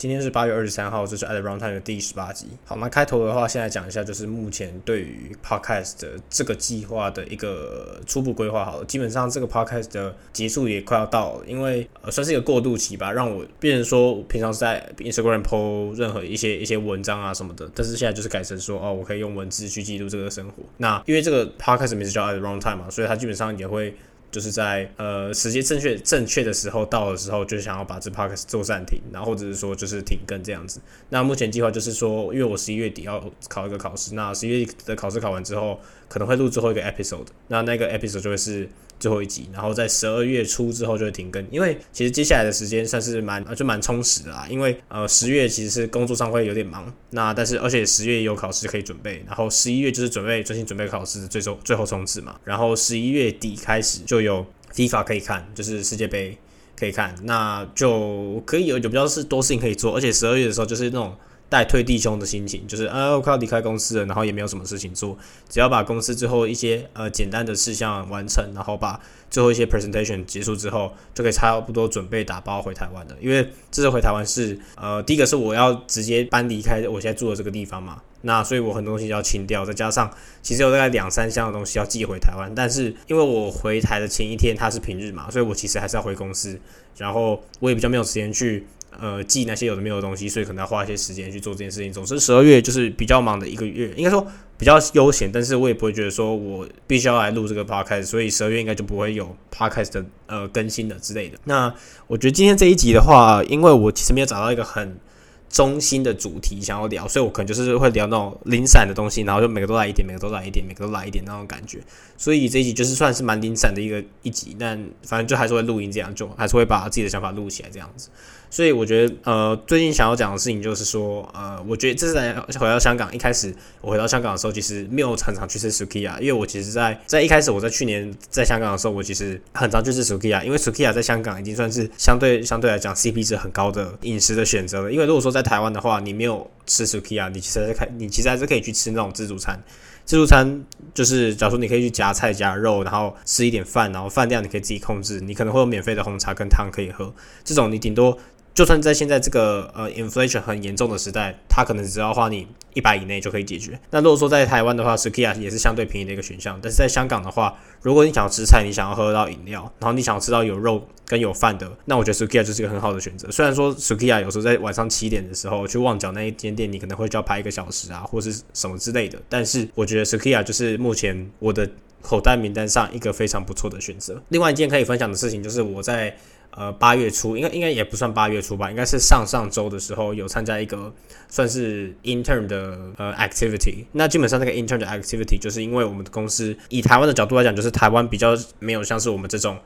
今天是八月二十三号，这是 At Runtime 的第十八集。好，那开头的话，现在讲一下，就是目前对于 Podcast 的这个计划的一个初步规划。好了，基本上这个 Podcast 的结束也快要到了，因为呃算是一个过渡期吧，让我变成说平常是在 Instagram po 任何一些一些文章啊什么的，但是现在就是改成说哦，我可以用文字去记录这个生活。那因为这个 Podcast 名字叫 At Runtime 嘛，所以它基本上也会。就是在呃时间正确正确的时候到的时候，就想要把这 podcast 做暂停，然后或者是说就是停更这样子。那目前计划就是说，因为我十一月底要考一个考试，那十一月的考试考完之后，可能会录最后一个 episode，那那个 episode 就会是。最后一集，然后在十二月初之后就会停更，因为其实接下来的时间算是蛮就蛮充实的啦。因为呃十月其实是工作上会有点忙，那但是而且十月也有考试可以准备，然后十一月就是准备专心准备考试最终最后冲刺嘛。然后十一月底开始就有 FIFA 可以看，就是世界杯可以看，那就可以有有比较是多事情可以做，而且十二月的时候就是那种。带退弟兄的心情，就是啊，我快要离开公司了，然后也没有什么事情做，只要把公司最后一些呃简单的事项完成，然后把最后一些 presentation 结束之后，就可以差不多准备打包回台湾的。因为这次回台湾是呃，第一个是我要直接搬离开我现在住的这个地方嘛，那所以我很多东西要清掉，再加上其实有大概两三箱的东西要寄回台湾，但是因为我回台的前一天它是平日嘛，所以我其实还是要回公司，然后我也比较没有时间去。呃，记那些有的没有的东西，所以可能要花一些时间去做这件事情。总之，十二月就是比较忙的一个月，应该说比较悠闲，但是我也不会觉得说我必须要来录这个 podcast，所以十二月应该就不会有 podcast 的呃更新的之类的。那我觉得今天这一集的话，因为我其实没有找到一个很。中心的主题想要聊，所以我可能就是会聊那种零散的东西，然后就每个都来一点，每个都来一点，每个都来一点那种感觉。所以这一集就是算是蛮零散的一个一集，但反正就还是会录音这样，就还是会把自己的想法录起来这样子。所以我觉得，呃，最近想要讲的事情就是说，呃，我觉得这是在回到香港一开始，我回到香港的时候，其实没有常常去吃 Sukiya，因为我其实，在在一开始我在去年在香港的时候，我其实很常去吃 Sukiya，因为 Sukiya 在香港已经算是相对相对来讲 CP 值很高的饮食的选择了。因为如果说在台湾的话，你没有吃 Sukiya，你其实开你其实还是可以去吃那种自助餐。自助餐就是，假如说你可以去夹菜夹肉，然后吃一点饭，然后饭量你可以自己控制，你可能会有免费的红茶跟汤可以喝。这种你顶多。就算在现在这个呃 inflation 很严重的时代，它可能只要花你一百以内就可以解决。那如果说在台湾的话，Sukiya 也是相对便宜的一个选项。但是在香港的话，如果你想要吃菜，你想要喝到饮料，然后你想要吃到有肉跟有饭的，那我觉得 Sukiya 就是一个很好的选择。虽然说 Sukiya 有时候在晚上七点的时候去旺角那一间店，你可能会就要排一个小时啊，或是什么之类的。但是我觉得 Sukiya 就是目前我的口袋名单上一个非常不错的选择。另外一件可以分享的事情就是我在。呃，八月初应该应该也不算八月初吧，应该是上上周的时候有参加一个算是 intern 的呃 activity。那基本上那个 intern 的 activity 就是因为我们的公司以台湾的角度来讲，就是台湾比较没有像是我们这种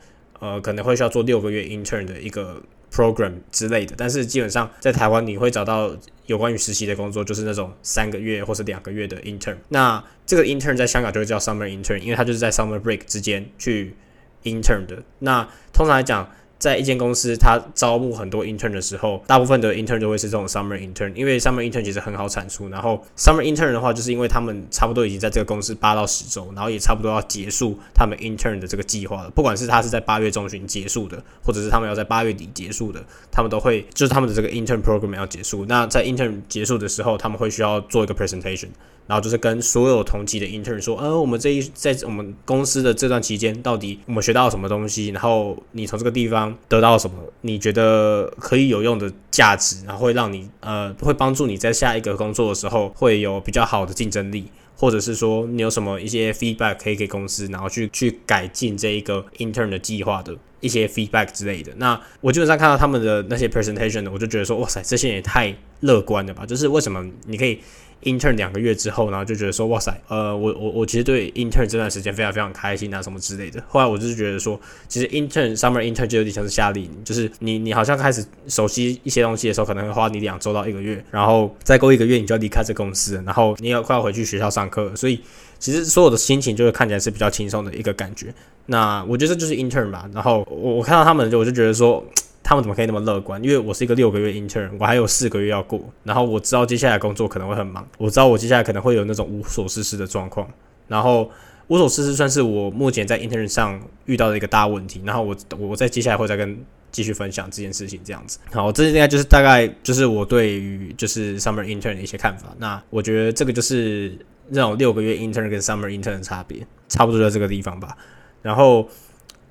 呃可能会需要做六个月 intern 的一个 program 之类的。但是基本上在台湾你会找到有关于实习的工作，就是那种三个月或是两个月的 intern。那这个 intern 在香港就会叫 summer intern，因为它就是在 summer break 之间去 intern 的。那通常来讲。在一间公司，他招募很多 intern 的时候，大部分的 intern 都会是这种 summer intern，因为 summer intern 其实很好产出。然后 summer intern 的话，就是因为他们差不多已经在这个公司八到十周，然后也差不多要结束他们 intern 的这个计划了。不管是他是在八月中旬结束的，或者是他们要在八月底结束的，他们都会就是他们的这个 intern program 要结束。那在 intern 结束的时候，他们会需要做一个 presentation。然后就是跟所有同级的 intern 说，呃，我们这一在我们公司的这段期间，到底我们学到了什么东西？然后你从这个地方得到什么？你觉得可以有用的价值，然后会让你呃，会帮助你在下一个工作的时候会有比较好的竞争力，或者是说你有什么一些 feedback 可以给公司，然后去去改进这一个 intern 的计划的一些 feedback 之类的。那我基本上看到他们的那些 presentation，我就觉得说，哇塞，这些也太乐观了吧？就是为什么你可以？intern 两个月之后，然后就觉得说，哇塞，呃，我我我其实对 intern 这段时间非常非常开心啊，什么之类的。后来我就是觉得说，其实 intern summer intern 就有点像是夏令，就是你你好像开始熟悉一些东西的时候，可能会花你两周到一个月，然后再过一个月你就要离开这公司，然后你要快要回去学校上课，所以其实所有的心情就会看起来是比较轻松的一个感觉。那我觉得这就是 intern 吧。然后我我看到他们就我就觉得说。他们怎么可以那么乐观？因为我是一个六个月 intern，我还有四个月要过，然后我知道接下来工作可能会很忙，我知道我接下来可能会有那种无所事事的状况，然后无所事事算是我目前在 intern 上遇到的一个大问题，然后我我在接下来会再跟继续分享这件事情。这样子，好，这应该就是大概就是我对于就是 summer intern 的一些看法。那我觉得这个就是那种六个月 intern 跟 summer intern 的差别，差不多在这个地方吧。然后。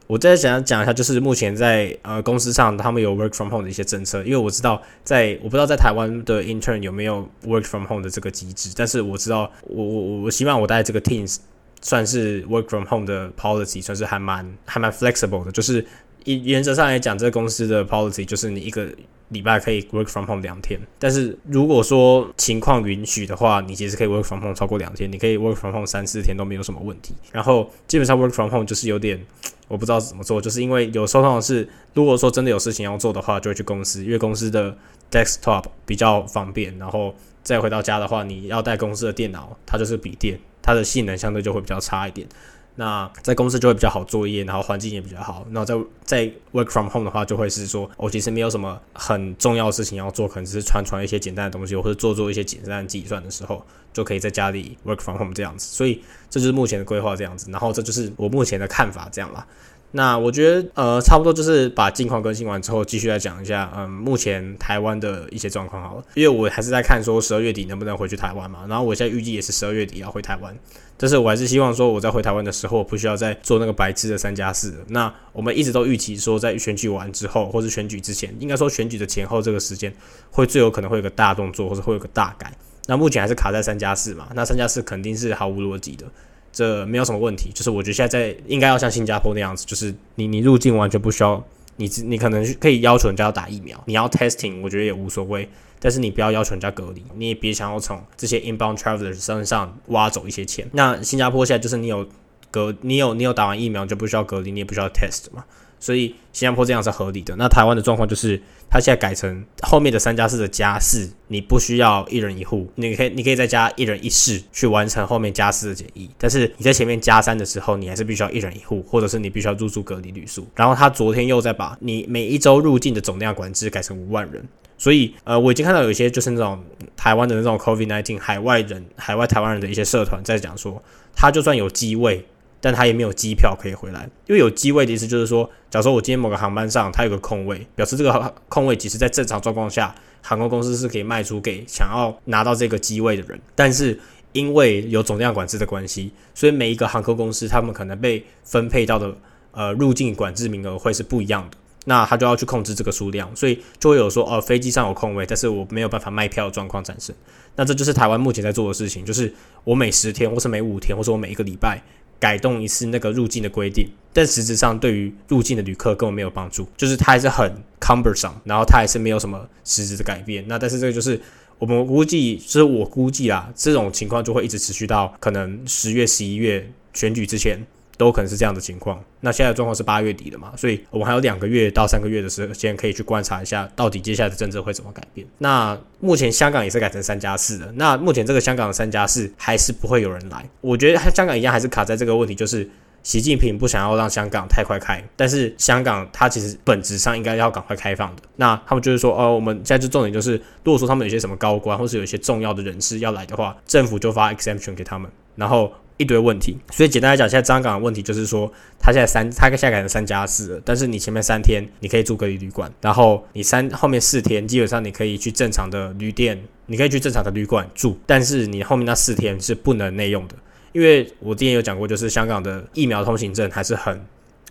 我再想讲一下，就是目前在呃公司上，他们有 work from home 的一些政策。因为我知道，在我不知道在台湾的 intern 有没有 work from home 的这个机制，但是我知道，我我我希望我带这个 teams 算是 work from home 的 policy，算是还蛮还蛮 flexible 的。就是原原则上来讲，这个公司的 policy 就是你一个。礼拜可以 work from home 两天，但是如果说情况允许的话，你其实可以 work from home 超过两天，你可以 work from home 三四天都没有什么问题。然后基本上 work from home 就是有点我不知道怎么做，就是因为有时候是如果说真的有事情要做的话，就会去公司，因为公司的 desktop 比较方便。然后再回到家的话，你要带公司的电脑，它就是笔电，它的性能相对就会比较差一点。那在公司就会比较好作业，然后环境也比较好。那在在 work from home 的话，就会是说，我其实没有什么很重要的事情要做，可能只是传传一些简单的东西，或者做做一些简单的计算的时候，就可以在家里 work from home 这样子。所以这就是目前的规划这样子。然后这就是我目前的看法这样啦。那我觉得，呃，差不多就是把近况更新完之后，继续来讲一下，嗯，目前台湾的一些状况好了。因为我还是在看说十二月底能不能回去台湾嘛。然后我现在预计也是十二月底要回台湾，但是我还是希望说我在回台湾的时候，不需要再做那个白痴的三加四。那我们一直都预期说，在选举完之后，或是选举之前，应该说选举的前后这个时间，会最有可能会有个大动作，或者会有个大改。那目前还是卡在三加四嘛？那三加四肯定是毫无逻辑的。这没有什么问题，就是我觉得现在在应该要像新加坡那样子，就是你你入境完全不需要，你你可能可以要求人家要打疫苗，你要 testing，我觉得也无所谓，但是你不要要求人家隔离，你也别想要从这些 inbound travelers 身上挖走一些钱。那新加坡现在就是你有隔，你有你有打完疫苗就不需要隔离，你也不需要 test 嘛。所以新加坡这样是合理的。那台湾的状况就是，它现在改成后面的三加四的加四，你不需要一人一户，你可以你可以再加一人一室去完成后面加四的检疫。但是你在前面加三的时候，你还是必须要一人一户，或者是你必须要入住隔离旅宿。然后他昨天又在把你每一周入境的总量管制改成五万人。所以呃，我已经看到有一些就是那种台湾的那种 COVID-19 海外人、海外台湾人的一些社团在讲说，他就算有机位。但他也没有机票可以回来，因为有机位的意思就是说，假如说我今天某个航班上它有个空位，表示这个空位其实在正常状况下，航空公司是可以卖出给想要拿到这个机位的人。但是因为有总量管制的关系，所以每一个航空公司他们可能被分配到的呃入境管制名额会是不一样的，那他就要去控制这个数量，所以就会有说哦飞机上有空位，但是我没有办法卖票的状况产生。那这就是台湾目前在做的事情，就是我每十天或是每五天，或者我每一个礼拜。改动一次那个入境的规定，但实质上对于入境的旅客根本没有帮助，就是它还是很 cumbersome，然后它还是没有什么实质的改变。那但是这个就是我们估计，就是我估计啊，这种情况就会一直持续到可能十月、十一月选举之前。都可能是这样的情况。那现在状况是八月底了嘛，所以我们还有两个月到三个月的时间可以去观察一下，到底接下来的政策会怎么改变。那目前香港也是改成三加四的。那目前这个香港的三加四还是不会有人来。我觉得香港一样还是卡在这个问题，就是习近平不想要让香港太快开，但是香港它其实本质上应该要赶快开放的。那他们就是说，哦，我们现在就重点就是，如果说他们有些什么高官或是有一些重要的人士要来的话，政府就发 exemption 给他们，然后。一堆问题，所以简单来讲，现在张港的问题就是说，他现在三，他现在改成三加四了。但是你前面三天你可以住隔离旅馆，然后你三后面四天基本上你可以去正常的旅店，你可以去正常的旅馆住，但是你后面那四天是不能内用的，因为我之前有讲过，就是香港的疫苗通行证还是很。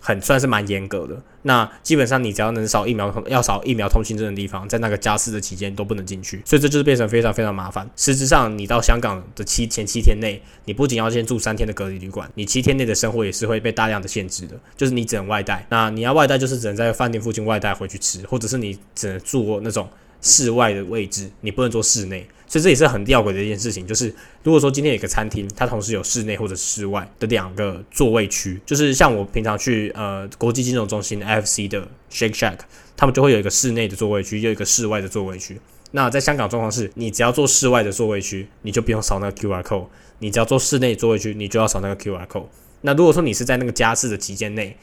很算是蛮严格的，那基本上你只要能扫疫苗要扫疫苗通行证的地方，在那个加四的期间都不能进去，所以这就是变成非常非常麻烦。实质上，你到香港的七前七天内，你不仅要先住三天的隔离旅馆，你七天内的生活也是会被大量的限制的，就是你只能外带。那你要外带，就是只能在饭店附近外带回去吃，或者是你只能住那种室外的位置，你不能做室内。所以这也是很吊诡的一件事情，就是如果说今天有个餐厅，它同时有室内或者室外的两个座位区，就是像我平常去呃国际金融中心 FC 的 Shake Shack，他们就会有一个室内的座位区，又一个室外的座位区。那在香港状况是，你只要坐室外的座位区，你就不用扫那个 QR code；你只要坐室内座位区，你就要扫那个 QR code。那如果说你是在那个加室的期间内，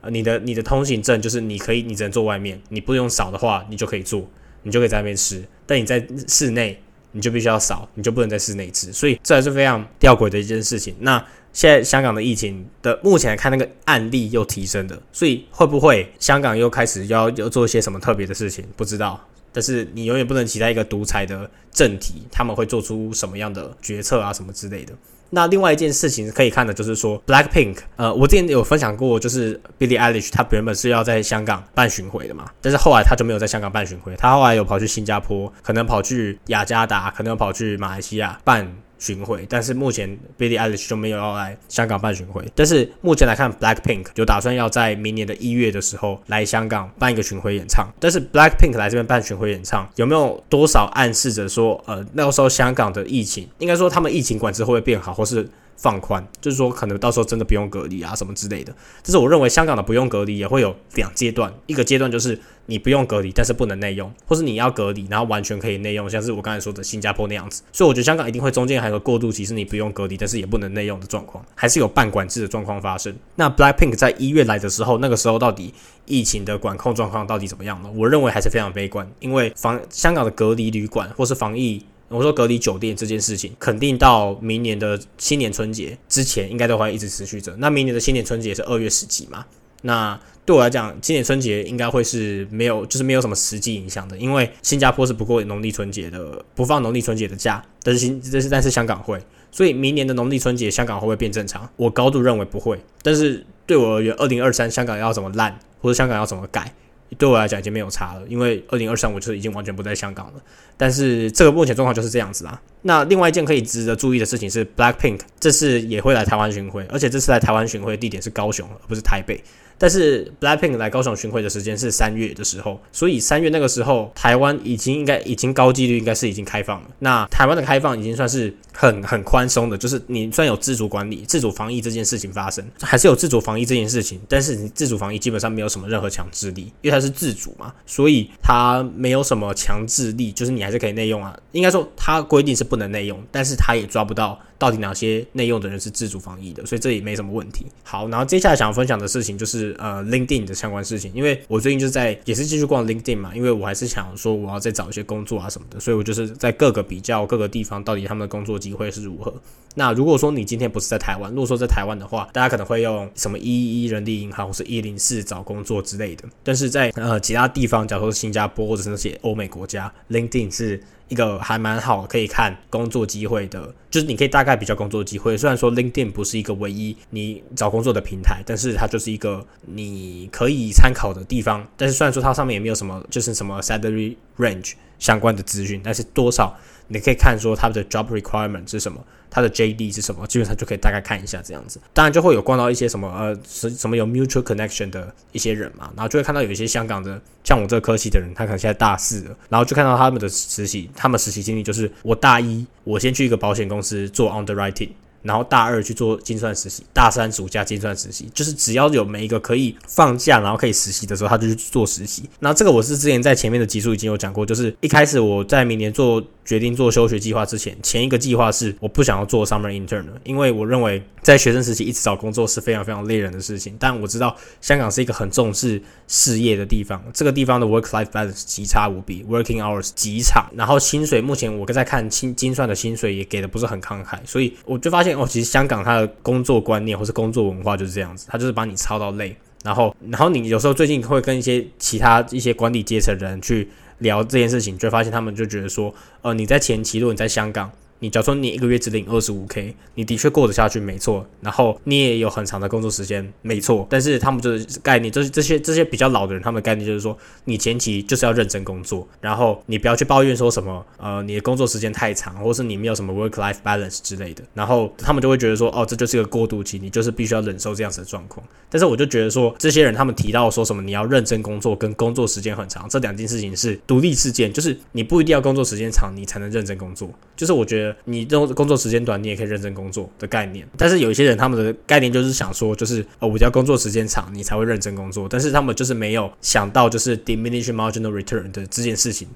呃，你的你的通行证就是你可以，你只能坐外面，你不用扫的话，你就可以坐，你就可以在那边吃。但你在室内。你就必须要扫，你就不能在室内吃，所以这还是非常吊诡的一件事情。那现在香港的疫情的目前来看，那个案例又提升了，所以会不会香港又开始要要做一些什么特别的事情？不知道。但是你永远不能期待一个独裁的政体他们会做出什么样的决策啊什么之类的。那另外一件事情可以看的就是说，Black Pink，呃，我之前有分享过，就是 Billie Eilish，他原本是要在香港办巡回的嘛，但是后来他就没有在香港办巡回，他后来有跑去新加坡，可能跑去雅加达，可能跑去马来西亚办。巡回，但是目前 Billie Eilish 就没有要来香港办巡回。但是目前来看，Black Pink 就打算要在明年的一月的时候来香港办一个巡回演唱。但是 Black Pink 来这边办巡回演唱，有没有多少暗示着说，呃，那个时候香港的疫情，应该说他们疫情管制会不会变好，或是？放宽，就是说可能到时候真的不用隔离啊什么之类的。这是我认为香港的不用隔离也会有两阶段，一个阶段就是你不用隔离，但是不能内用，或是你要隔离然后完全可以内用，像是我刚才说的新加坡那样子。所以我觉得香港一定会中间还有个过渡期，是你不用隔离，但是也不能内用的状况，还是有半管制的状况发生。那 Blackpink 在一月来的时候，那个时候到底疫情的管控状况到底怎么样呢？我认为还是非常悲观，因为防香港的隔离旅馆或是防疫。我说隔离酒店这件事情，肯定到明年的新年春节之前，应该都会一直持续着。那明年的新年春节是二月十几嘛？那对我来讲，今年春节应该会是没有，就是没有什么实际影响的，因为新加坡是不过农历春节的，不放农历春节的假。但是新，但是但是香港会，所以明年的农历春节香港会不会变正常？我高度认为不会。但是对我而言，二零二三香港要怎么烂，或者香港要怎么改？对我来讲已经没有差了，因为二零二三我就是已经完全不在香港了。但是这个目前状况就是这样子啦。那另外一件可以值得注意的事情是，Black Pink 这次也会来台湾巡回，而且这次来台湾巡回的地点是高雄，而不是台北。但是 Blackpink 来高雄巡回的时间是三月的时候，所以三月那个时候，台湾已经应该已经高几率应该是已经开放了。那台湾的开放已经算是很很宽松的，就是你虽然有自主管理、自主防疫这件事情发生，还是有自主防疫这件事情，但是你自主防疫基本上没有什么任何强制力，因为它是自主嘛，所以它没有什么强制力，就是你还是可以内用啊。应该说它规定是不能内用，但是它也抓不到。到底哪些内用的人是自主防疫的？所以这也没什么问题。好，然后接下来想要分享的事情就是呃，LinkedIn 的相关事情。因为我最近就在也是继续逛 LinkedIn 嘛，因为我还是想说我要再找一些工作啊什么的，所以我就是在各个比较各个地方到底他们的工作机会是如何。那如果说你今天不是在台湾，如果说在台湾的话，大家可能会用什么一一人力银行或是一零四找工作之类的。但是在呃其他地方，假如说新加坡或者是那些欧美国家，LinkedIn 是。一个还蛮好可以看工作机会的，就是你可以大概比较工作机会。虽然说 LinkedIn 不是一个唯一你找工作的平台，但是它就是一个你可以参考的地方。但是虽然说它上面也没有什么就是什么 salary range 相关的资讯，但是多少。你可以看说他的 job requirement 是什么，他的 JD 是什么，基本上就可以大概看一下这样子。当然就会有逛到一些什么呃什什么有 mutual connection 的一些人嘛，然后就会看到有一些香港的像我这个科系的人，他可能现在大四了，然后就看到他们的实习，他们实习经历就是我大一我先去一个保险公司做 underwriting。然后大二去做精算实习，大三暑假精算实习，就是只要有每一个可以放假，然后可以实习的时候，他就去做实习。那这个我是之前在前面的集数已经有讲过，就是一开始我在明年做决定做休学计划之前，前一个计划是我不想要做 summer intern 的，因为我认为在学生时期一直找工作是非常非常累人的事情。但我知道香港是一个很重视事业的地方，这个地方的 work life balance 极差无比，working hours 极长，然后薪水目前我在看精精算的薪水也给的不是很慷慨，所以我就发现。哦，其实香港他的工作观念或是工作文化就是这样子，他就是把你操到累，然后，然后你有时候最近会跟一些其他一些管理阶层人去聊这件事情，就会发现他们就觉得说，呃，你在前期如果你在香港。你假如说你一个月只领二十五 k，你的确过得下去，没错。然后你也有很长的工作时间，没错。但是他们就是概念，就是这些这些比较老的人，他们的概念就是说，你前期就是要认真工作，然后你不要去抱怨说什么，呃，你的工作时间太长，或是你没有什么 work life balance 之类的。然后他们就会觉得说，哦，这就是一个过渡期，你就是必须要忍受这样子的状况。但是我就觉得说，这些人他们提到说什么，你要认真工作跟工作时间很长，这两件事情是独立事件，就是你不一定要工作时间长，你才能认真工作。就是我觉得。你这种工作时间短，你也可以认真工作的概念。但是有一些人，他们的概念就是想说，就是哦，我只要工作时间长，你才会认真工作。但是他们就是没有想到，就是 diminishing marginal return 的这件事情。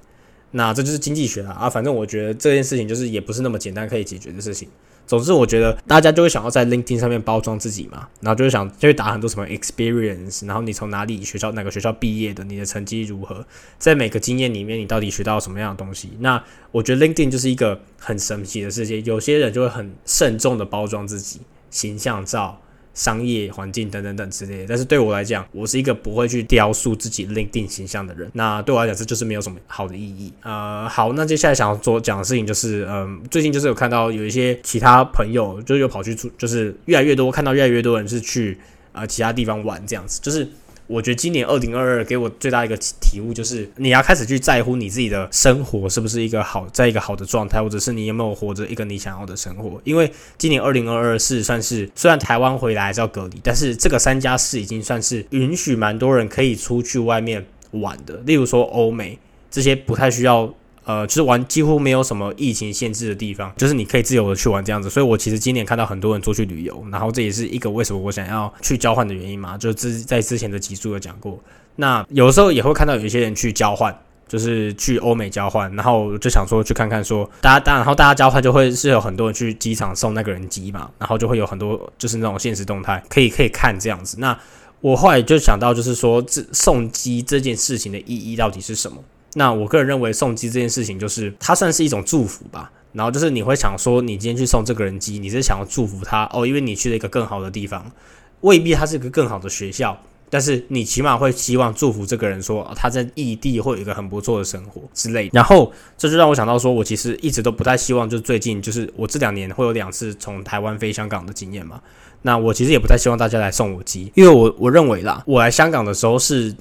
那这就是经济学啊啊，反正我觉得这件事情就是也不是那么简单可以解决的事情。总之，我觉得大家就会想要在 LinkedIn 上面包装自己嘛，然后就会想就会打很多什么 experience，然后你从哪里学校哪个学校毕业的，你的成绩如何，在每个经验里面你到底学到什么样的东西？那我觉得 LinkedIn 就是一个很神奇的世界，有些人就会很慎重的包装自己，形象照。商业环境等等等之类的，但是对我来讲，我是一个不会去雕塑自己立定形象的人。那对我来讲，这就是没有什么好的意义。呃，好，那接下来想要做讲的事情就是，嗯，最近就是有看到有一些其他朋友，就又跑去出，就是越来越多看到越来越多人是去呃其他地方玩这样子，就是。我觉得今年二零二二给我最大一个体悟就是，你要开始去在乎你自己的生活是不是一个好，在一个好的状态，或者是你有没有活着一个你想要的生活。因为今年二零二二是算是，虽然台湾回来还是要隔离，但是这个三加四已经算是允许蛮多人可以出去外面玩的。例如说欧美这些不太需要。呃，就是玩几乎没有什么疫情限制的地方，就是你可以自由的去玩这样子。所以我其实今年看到很多人出去旅游，然后这也是一个为什么我想要去交换的原因嘛。就之在之前的集数有讲过。那有时候也会看到有一些人去交换，就是去欧美交换，然后就想说去看看，说大家当然后大家交换就会是有很多人去机场送那个人机嘛，然后就会有很多就是那种现实动态可以可以看这样子。那我后来就想到，就是说这送机这件事情的意义到底是什么？那我个人认为送机这件事情，就是它算是一种祝福吧。然后就是你会想说，你今天去送这个人机，你是想要祝福他哦，因为你去了一个更好的地方，未必他是一个更好的学校，但是你起码会希望祝福这个人说他在异地会有一个很不错的生活之类。然后这就让我想到说，我其实一直都不太希望，就是最近就是我这两年会有两次从台湾飞香港的经验嘛。那我其实也不太希望大家来送我机，因为我我认为啦，我来香港的时候是。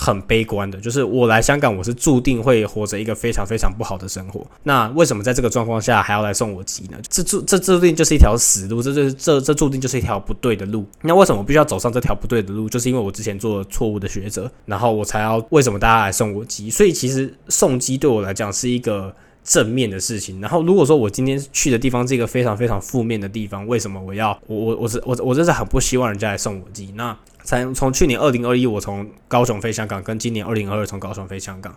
很悲观的，就是我来香港，我是注定会活着一个非常非常不好的生活。那为什么在这个状况下还要来送我鸡呢？这注这注定就是一条死路，这就是这这注定就是一条不对的路。那为什么我必须要走上这条不对的路？就是因为我之前做了错误的抉择，然后我才要为什么大家来送我鸡？所以其实送鸡对我来讲是一个正面的事情。然后如果说我今天去的地方是一个非常非常负面的地方，为什么我要我我我是我我真是很不希望人家来送我鸡？那。从从去年二零二一我从高雄飞香港，跟今年二零二二从高雄飞香港，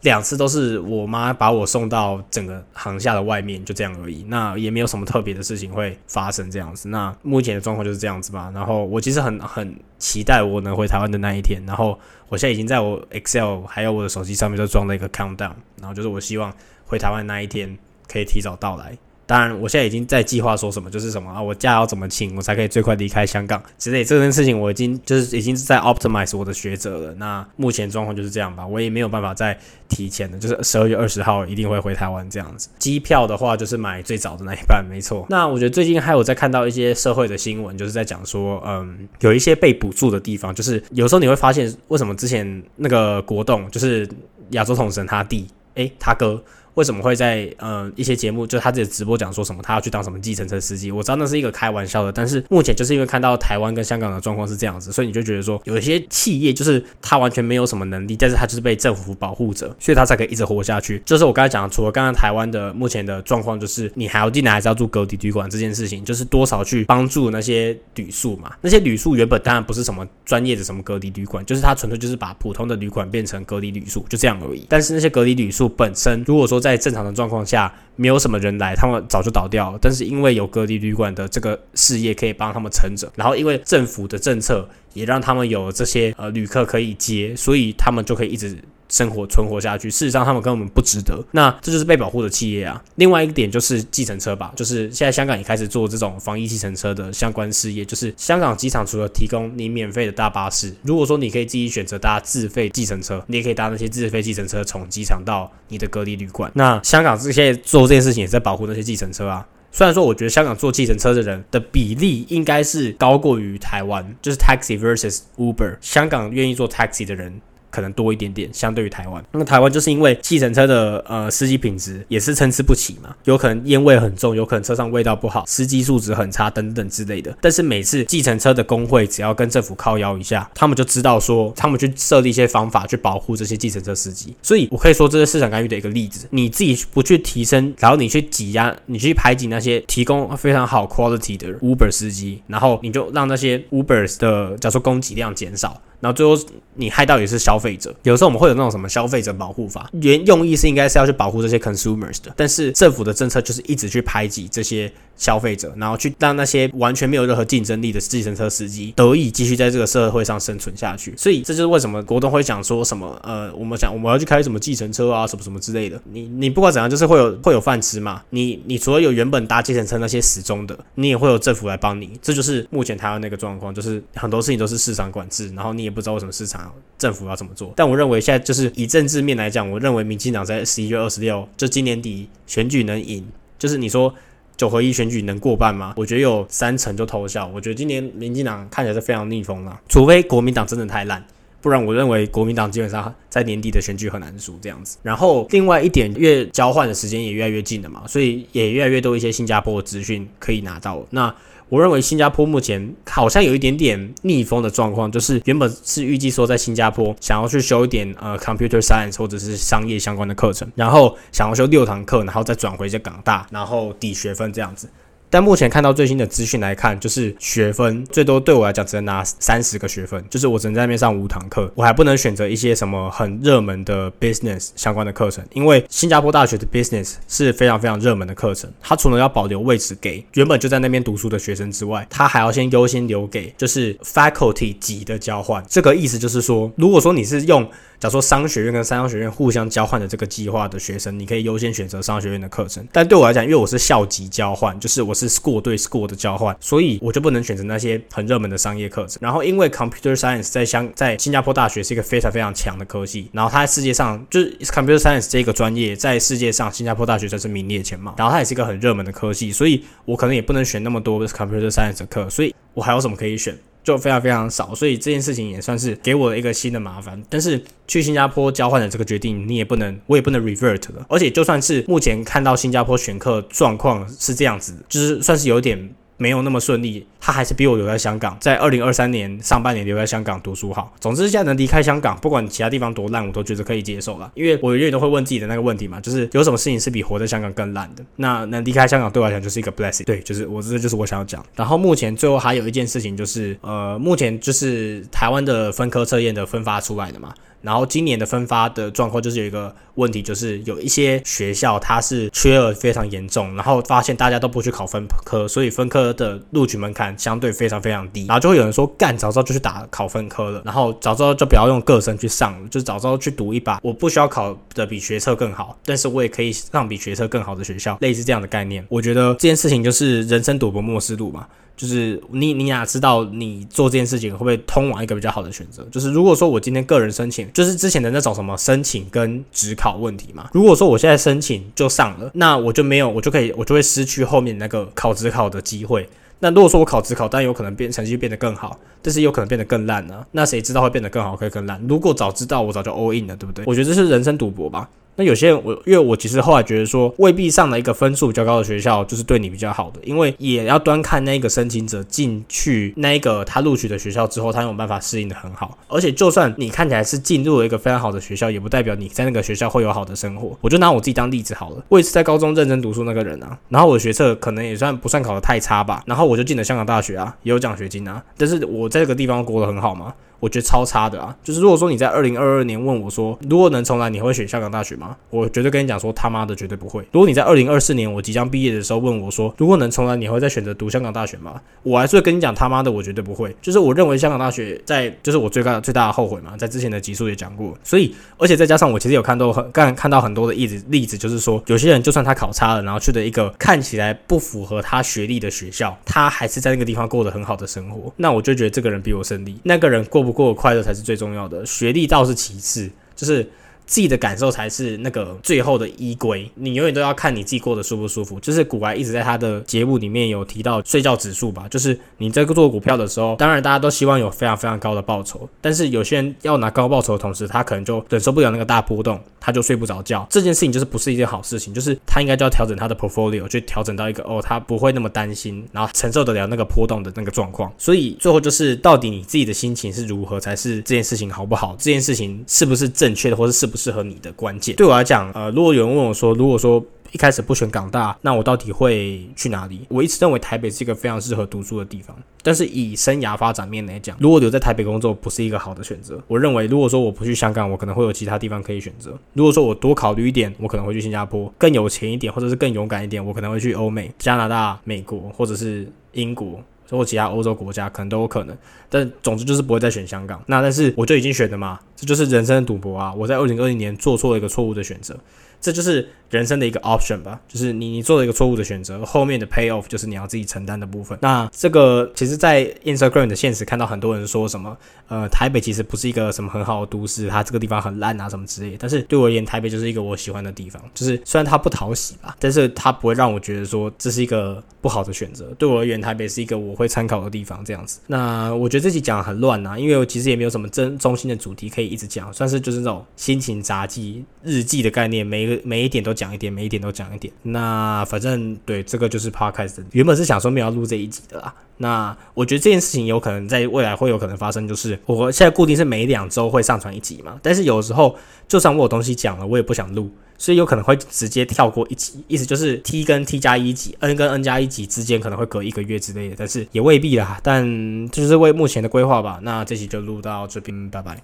两次都是我妈把我送到整个航厦的外面，就这样而已。那也没有什么特别的事情会发生这样子。那目前的状况就是这样子吧。然后我其实很很期待我能回台湾的那一天。然后我现在已经在我 Excel 还有我的手机上面都装了一个 countdown，然后就是我希望回台湾那一天可以提早到来。当然，我现在已经在计划说什么，就是什么啊，我假要怎么请，我才可以最快离开香港之类。这件事情我已经就是已经是在 optimize 我的学者了。那目前状况就是这样吧，我也没有办法再提前的，就是十二月二十号一定会回台湾这样子。机票的话，就是买最早的那一班，没错。那我觉得最近还有在看到一些社会的新闻，就是在讲说，嗯，有一些被补助的地方，就是有时候你会发现，为什么之前那个国栋，就是亚洲统神他弟，诶，他哥。为什么会在呃一些节目，就他自己直播讲说什么，他要去当什么计程车司机？我知道那是一个开玩笑的，但是目前就是因为看到台湾跟香港的状况是这样子，所以你就觉得说有一些企业就是他完全没有什么能力，但是他就是被政府保护着，所以他才可以一直活下去。就是我刚才讲的，除了刚刚台湾的目前的状况，就是你还要进来还是要住隔离旅馆这件事情，就是多少去帮助那些旅宿嘛。那些旅宿原本当然不是什么专业的什么隔离旅馆，就是他纯粹就是把普通的旅馆变成隔离旅宿，就这样而已。但是那些隔离旅宿本身，如果说在正常的状况下，没有什么人来，他们早就倒掉了。但是因为有隔离旅馆的这个事业可以帮他们撑着，然后因为政府的政策也让他们有这些呃旅客可以接，所以他们就可以一直。生活存活下去，事实上他们根本不值得。那这就是被保护的企业啊。另外一点就是计程车吧，就是现在香港也开始做这种防疫计程车的相关事业。就是香港机场除了提供你免费的大巴士，如果说你可以自己选择搭自费计程车，你也可以搭那些自费计程车从机场到你的隔离旅馆。那香港这些做这件事情也在保护那些计程车啊。虽然说我觉得香港坐计程车的人的比例应该是高过于台湾，就是 taxi versus Uber，香港愿意做 taxi 的人。可能多一点点，相对于台湾。那么台湾就是因为计程车的呃司机品质也是参差不齐嘛，有可能烟味很重，有可能车上味道不好，司机素质很差等等之类的。但是每次计程车的工会只要跟政府靠腰一下，他们就知道说，他们去设立一些方法去保护这些计程车司机。所以我可以说这是市场干预的一个例子。你自己不去提升，然后你去挤压，你去排挤那些提供非常好 quality 的 Uber 司机，然后你就让那些 Uber 的假如说供给量减少。然后最后你害到也是消费者。有时候我们会有那种什么消费者保护法，原用意是应该是要去保护这些 consumers 的，但是政府的政策就是一直去排挤这些消费者，然后去让那些完全没有任何竞争力的计程车司机得以继续在这个社会上生存下去。所以这就是为什么国东会讲说什么呃，我们想我们要去开什么计程车啊，什么什么之类的。你你不管怎样，就是会有会有饭吃嘛。你你除了有原本搭计程车那些死忠的，你也会有政府来帮你。这就是目前台湾那个状况，就是很多事情都是市场管制，然后你也不知道为什么市场政府要怎么做。但我认为现在就是以政治面来讲，我认为民进党在十一月二十六就今年底选举能赢，就是你说九合一选举能过半吗？我觉得有三成就偷笑。我觉得今年民进党看起来是非常逆风了，除非国民党真的太烂。不然，我认为国民党基本上在年底的选举很难输这样子。然后，另外一点，越交换的时间也越来越近了嘛，所以也越来越多一些新加坡的资讯可以拿到。那我认为新加坡目前好像有一点点逆风的状况，就是原本是预计说在新加坡想要去修一点呃 computer science 或者是商业相关的课程，然后想要修六堂课，然后再转回这港大，然后抵学分这样子。但目前看到最新的资讯来看，就是学分最多对我来讲只能拿三十个学分，就是我只能在那边上五堂课，我还不能选择一些什么很热门的 business 相关的课程，因为新加坡大学的 business 是非常非常热门的课程，它除了要保留位置给原本就在那边读书的学生之外，它还要先优先留给就是 faculty 级的交换。这个意思就是说，如果说你是用假如说商学院跟三商学院互相交换的这个计划的学生，你可以优先选择商学院的课程。但对我来讲，因为我是校级交换，就是我是 school 对 school 的交换，所以我就不能选择那些很热门的商业课程。然后，因为 computer science 在香在新加坡大学是一个非常非常强的科技，然后它在世界上就是 computer science 这个专业在世界上新加坡大学算是名列前茅。然后它也是一个很热门的科技，所以我可能也不能选那么多 computer science 的课，所以我还有什么可以选？就非常非常少，所以这件事情也算是给我一个新的麻烦。但是去新加坡交换的这个决定，你也不能，我也不能 revert 了。而且就算是目前看到新加坡选课状况是这样子，就是算是有点。没有那么顺利，他还是比我留在香港，在二零二三年上半年留在香港读书好。总之，现在能离开香港，不管其他地方多烂，我都觉得可以接受了。因为我永远都会问自己的那个问题嘛，就是有什么事情是比活在香港更烂的？那能离开香港对我来讲就是一个 blessing。对，就是我这就是我想要讲。然后目前最后还有一件事情就是，呃，目前就是台湾的分科测验的分发出来的嘛。然后今年的分发的状况就是有一个问题，就是有一些学校它是缺额非常严重，然后发现大家都不去考分科，所以分科的录取门槛相对非常非常低，然后就会有人说干，早知道就去打考分科了，然后早知道就不要用个生去上了，就早知道去读一把，我不需要考的比学测更好，但是我也可以上比学测更好的学校，类似这样的概念。我觉得这件事情就是人生赌博末世路嘛。就是你，你哪知道你做这件事情会不会通往一个比较好的选择？就是如果说我今天个人申请，就是之前的那种什么申请跟职考问题嘛。如果说我现在申请就上了，那我就没有，我就可以，我就会失去后面那个考职考的机会。那如果说我考职考，但有可能变成绩变得更好，但是有可能变得更烂呢？那谁知道会变得更好，可以更烂？如果早知道，我早就 all in 了，对不对？我觉得这是人生赌博吧。那有些人，我因为我其实后来觉得说，未必上了一个分数较高的学校就是对你比较好的，因为也要端看那个申请者进去那一个他录取的学校之后，他有办法适应的很好。而且就算你看起来是进入了一个非常好的学校，也不代表你在那个学校会有好的生活。我就拿我自己当例子好了，我也是在高中认真读书那个人啊，然后我的学测可能也算不算考的太差吧，然后我就进了香港大学啊，也有奖学金啊，但是我在这个地方过得很好吗？我觉得超差的啊！就是如果说你在二零二二年问我说，如果能重来，你会选香港大学吗？我绝对跟你讲说，他妈的绝对不会。如果你在二零二四年我即将毕业的时候问我说，如果能重来，你会再选择读香港大学吗？我还是会跟你讲，他妈的，我绝对不会。就是我认为香港大学在，就是我最大最大的后悔嘛，在之前的集数也讲过。所以，而且再加上我其实有看到很看看到很多的例子例子，就是说有些人就算他考差了，然后去的一个看起来不符合他学历的学校，他还是在那个地方过得很好的生活。那我就觉得这个人比我胜利，那个人过不过快乐才是最。重要的学历倒是其次，就是。自己的感受才是那个最后的依归，你永远都要看你自己过得舒不舒服。就是古白一直在他的节目里面有提到睡觉指数吧，就是你在做股票的时候，当然大家都希望有非常非常高的报酬，但是有些人要拿高报酬的同时，他可能就忍受不了那个大波动，他就睡不着觉。这件事情就是不是一件好事情，就是他应该就要调整他的 portfolio，去调整到一个哦，他不会那么担心，然后承受得了那个波动的那个状况。所以最后就是到底你自己的心情是如何才是这件事情好不好？这件事情是不是正确的，或者是不是？适合你的关键。对我来讲，呃，如果有人问我说，如果说一开始不选港大，那我到底会去哪里？我一直认为台北是一个非常适合读书的地方。但是以生涯发展面来讲，如果留在台北工作不是一个好的选择。我认为，如果说我不去香港，我可能会有其他地方可以选择。如果说我多考虑一点，我可能会去新加坡，更有钱一点，或者是更勇敢一点，我可能会去欧美、加拿大、美国，或者是英国，或其他欧洲国家，可能都有可能。但总之就是不会再选香港。那但是我就已经选了嘛，这就是人生的赌博啊！我在二零二零年做错了一个错误的选择。这就是人生的一个 option 吧，就是你你做了一个错误的选择，后面的 pay off 就是你要自己承担的部分。那这个其实，在 Instagram 的现实看到很多人说什么，呃，台北其实不是一个什么很好的都市，它这个地方很烂啊什么之类。但是对我而言，台北就是一个我喜欢的地方，就是虽然它不讨喜吧，但是它不会让我觉得说这是一个不好的选择。对我而言，台北是一个我会参考的地方，这样子。那我觉得这集讲很乱啊，因为我其实也没有什么真中心的主题可以一直讲，算是就是那种心情杂记、日记的概念，每一个每一点都讲一点，每一点都讲一点。那反正对这个就是 podcast，原本是想说没有要录这一集的啦。那我觉得这件事情有可能在未来会有可能发生，就是我现在固定是每两周会上传一集嘛，但是有时候就算我有东西讲了，我也不想录，所以有可能会直接跳过一集，意思就是 T 跟 T 加一集，N 跟 N 加一集之间可能会隔一个月之类的，但是也未必啦。但就是为目前的规划吧。那这期就录到这边，拜拜。